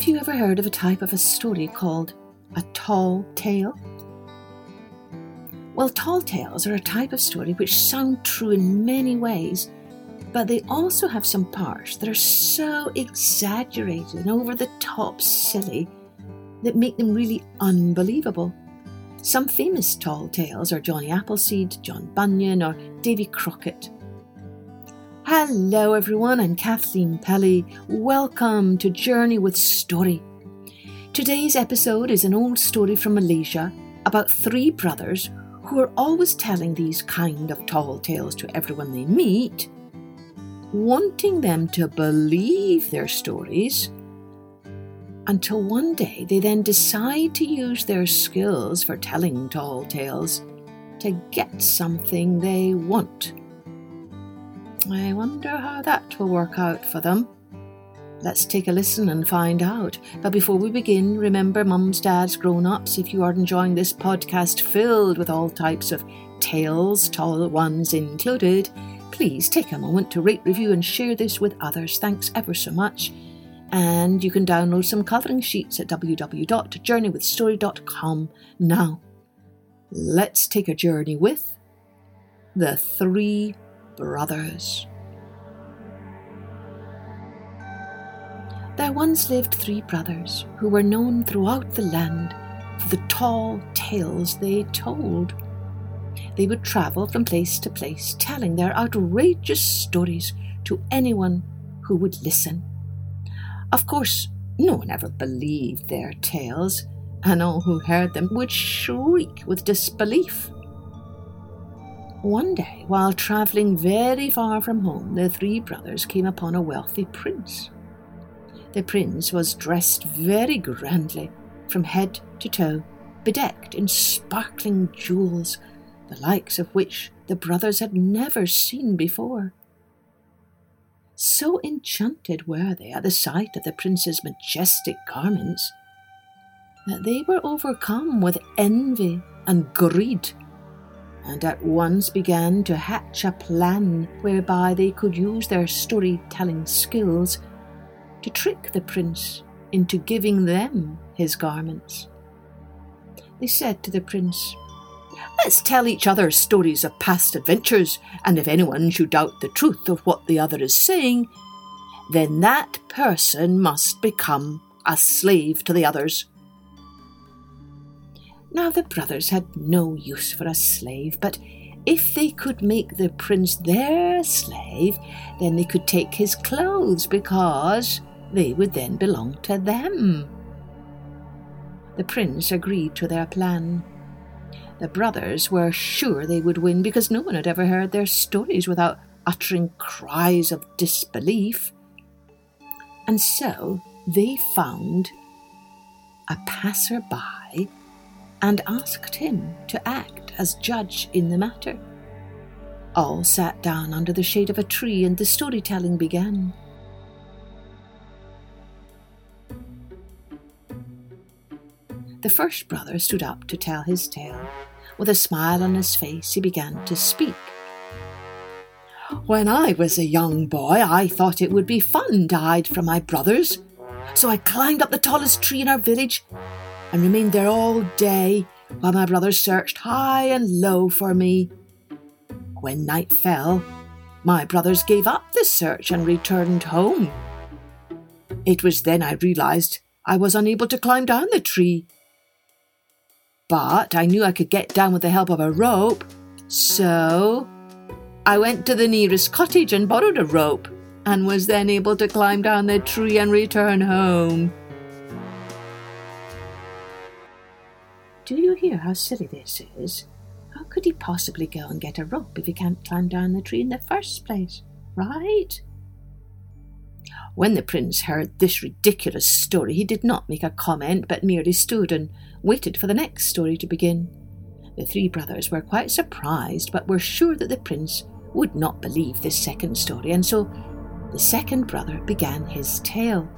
Have you ever heard of a type of a story called a tall tale? Well, tall tales are a type of story which sound true in many ways, but they also have some parts that are so exaggerated and over the top silly that make them really unbelievable. Some famous tall tales are Johnny Appleseed, John Bunyan, or Davy Crockett. Hello, everyone, I'm Kathleen Pelley. Welcome to Journey with Story. Today's episode is an old story from Malaysia about three brothers who are always telling these kind of tall tales to everyone they meet, wanting them to believe their stories until one day they then decide to use their skills for telling tall tales to get something they want. I wonder how that will work out for them. Let's take a listen and find out. But before we begin, remember, mums, dads, grown ups, if you are enjoying this podcast filled with all types of tales, tall ones included, please take a moment to rate, review, and share this with others. Thanks ever so much. And you can download some coloring sheets at www.journeywithstory.com now. Let's take a journey with the three brothers. There once lived three brothers who were known throughout the land for the tall tales they told. They would travel from place to place telling their outrageous stories to anyone who would listen. Of course, no one ever believed their tales, and all who heard them would shriek with disbelief. One day, while travelling very far from home, the three brothers came upon a wealthy prince. The prince was dressed very grandly, from head to toe, bedecked in sparkling jewels, the likes of which the brothers had never seen before. So enchanted were they at the sight of the prince's majestic garments that they were overcome with envy and greed, and at once began to hatch a plan whereby they could use their storytelling skills to trick the prince into giving them his garments. They said to the prince, Let's tell each other stories of past adventures, and if anyone should doubt the truth of what the other is saying, then that person must become a slave to the others. Now the brothers had no use for a slave, but if they could make the prince their slave, then they could take his clothes because they would then belong to them. The prince agreed to their plan. The brothers were sure they would win because no one had ever heard their stories without uttering cries of disbelief. And so they found a passer-by and asked him to act as judge in the matter. All sat down under the shade of a tree and the storytelling began. The first brother stood up to tell his tale. With a smile on his face, he began to speak. When I was a young boy, I thought it would be fun to hide from my brothers. So I climbed up the tallest tree in our village and remained there all day while my brothers searched high and low for me. When night fell, my brothers gave up the search and returned home. It was then I realized I was unable to climb down the tree but I knew I could get down with the help of a rope, so I went to the nearest cottage and borrowed a rope, and was then able to climb down the tree and return home. Hear how silly this is? How could he possibly go and get a rope if he can't climb down the tree in the first place? Right? When the prince heard this ridiculous story, he did not make a comment, but merely stood and waited for the next story to begin. The three brothers were quite surprised, but were sure that the prince would not believe this second story, and so the second brother began his tale.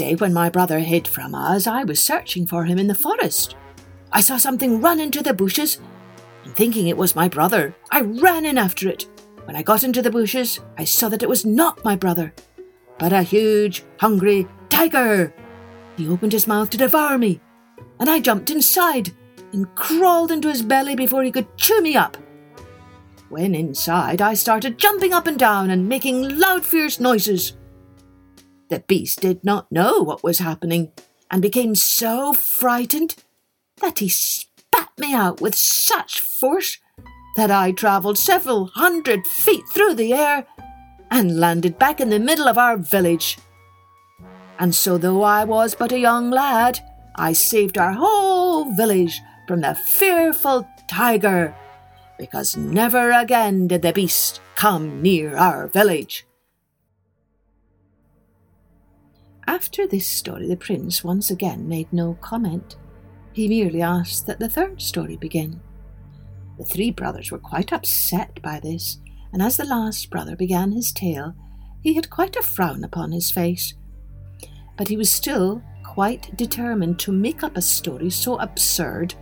Day, when my brother hid from us, I was searching for him in the forest. I saw something run into the bushes, and thinking it was my brother, I ran in after it. When I got into the bushes, I saw that it was not my brother, but a huge, hungry tiger. He opened his mouth to devour me, and I jumped inside and crawled into his belly before he could chew me up. When inside, I started jumping up and down and making loud, fierce noises. The beast did not know what was happening and became so frightened that he spat me out with such force that I travelled several hundred feet through the air and landed back in the middle of our village. And so, though I was but a young lad, I saved our whole village from the fearful tiger because never again did the beast come near our village. After this story, the prince once again made no comment. He merely asked that the third story begin. The three brothers were quite upset by this, and as the last brother began his tale, he had quite a frown upon his face. But he was still quite determined to make up a story so absurd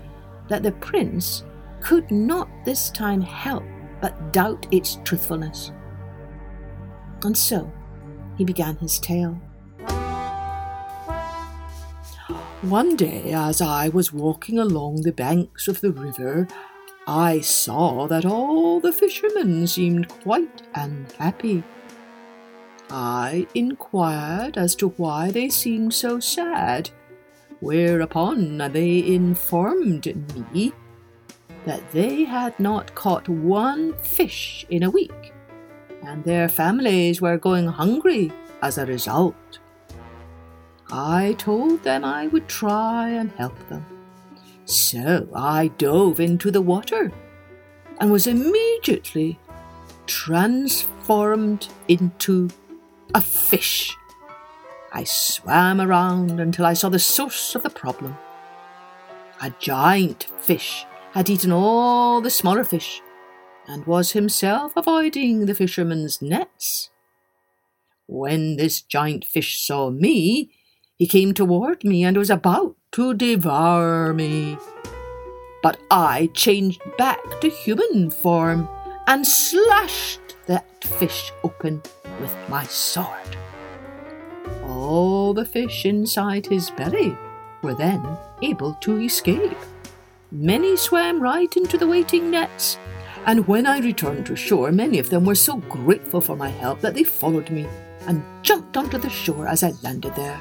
that the prince could not this time help but doubt its truthfulness. And so he began his tale. One day, as I was walking along the banks of the river, I saw that all the fishermen seemed quite unhappy. I inquired as to why they seemed so sad, whereupon they informed me that they had not caught one fish in a week, and their families were going hungry as a result. I told them I would try and help them. So I dove into the water and was immediately transformed into a fish. I swam around until I saw the source of the problem. A giant fish had eaten all the smaller fish and was himself avoiding the fishermen's nets. When this giant fish saw me, he came toward me and was about to devour me. But I changed back to human form and slashed that fish open with my sword. All the fish inside his belly were then able to escape. Many swam right into the waiting nets, and when I returned to shore, many of them were so grateful for my help that they followed me and jumped onto the shore as I landed there.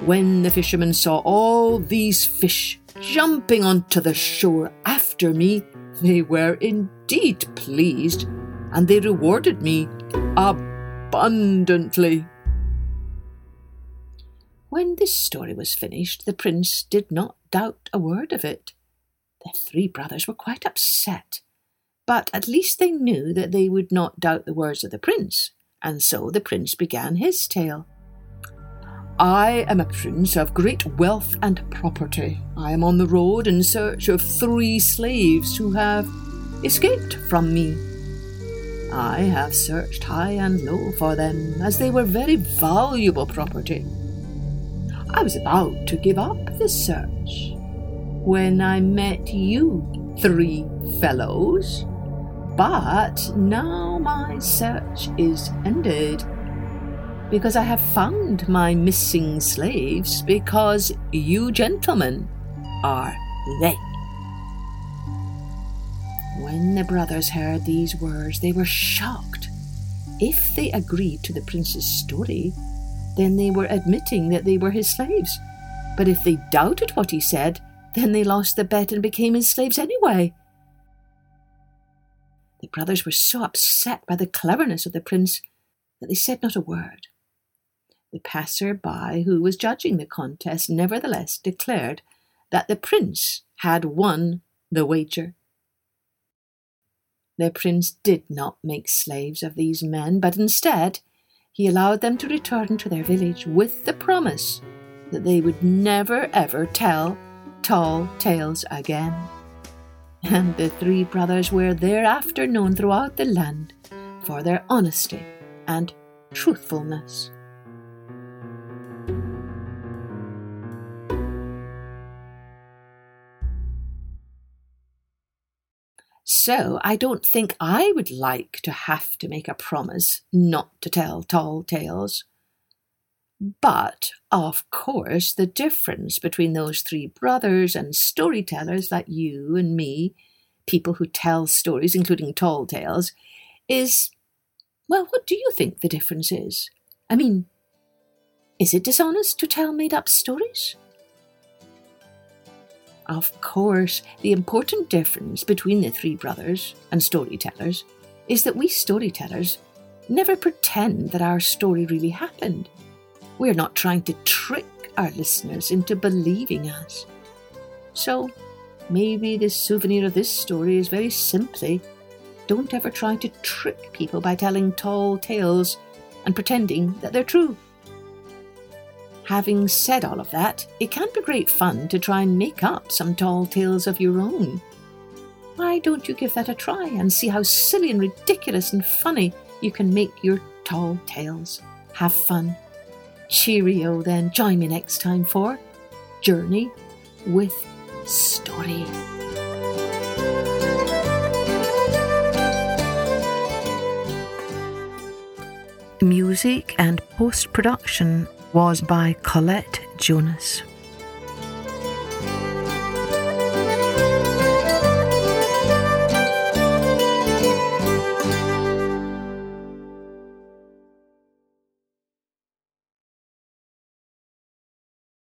When the fishermen saw all these fish jumping onto the shore after me, they were indeed pleased, and they rewarded me abundantly. When this story was finished, the prince did not doubt a word of it. The three brothers were quite upset, but at least they knew that they would not doubt the words of the prince, and so the prince began his tale. I am a prince of great wealth and property. I am on the road in search of three slaves who have escaped from me. I have searched high and low for them, as they were very valuable property. I was about to give up the search when I met you three fellows. But now my search is ended because I have found my missing slaves because you gentlemen are they. When the brothers heard these words, they were shocked. If they agreed to the prince's story, then they were admitting that they were his slaves. But if they doubted what he said, then they lost the bet and became his slaves anyway. The brothers were so upset by the cleverness of the prince that they said not a word. The passer by who was judging the contest nevertheless declared that the prince had won the wager. The prince did not make slaves of these men, but instead he allowed them to return to their village with the promise that they would never ever tell tall tales again. And the three brothers were thereafter known throughout the land for their honesty and truthfulness. So I don't think I would like to have to make a promise not to tell tall tales. But, of course, the difference between those three brothers and storytellers like you and me, people who tell stories, including tall tales, is well, what do you think the difference is? I mean, is it dishonest to tell made up stories? Of course, the important difference between the three brothers and storytellers is that we storytellers never pretend that our story really happened. We're not trying to trick our listeners into believing us. So, maybe the souvenir of this story is very simply don't ever try to trick people by telling tall tales and pretending that they're true. Having said all of that, it can be great fun to try and make up some tall tales of your own. Why don't you give that a try and see how silly and ridiculous and funny you can make your tall tales? Have fun. Cheerio then. Join me next time for Journey with Story. Music and post production was by Colette Jonas.